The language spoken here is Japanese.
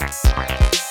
Thanks for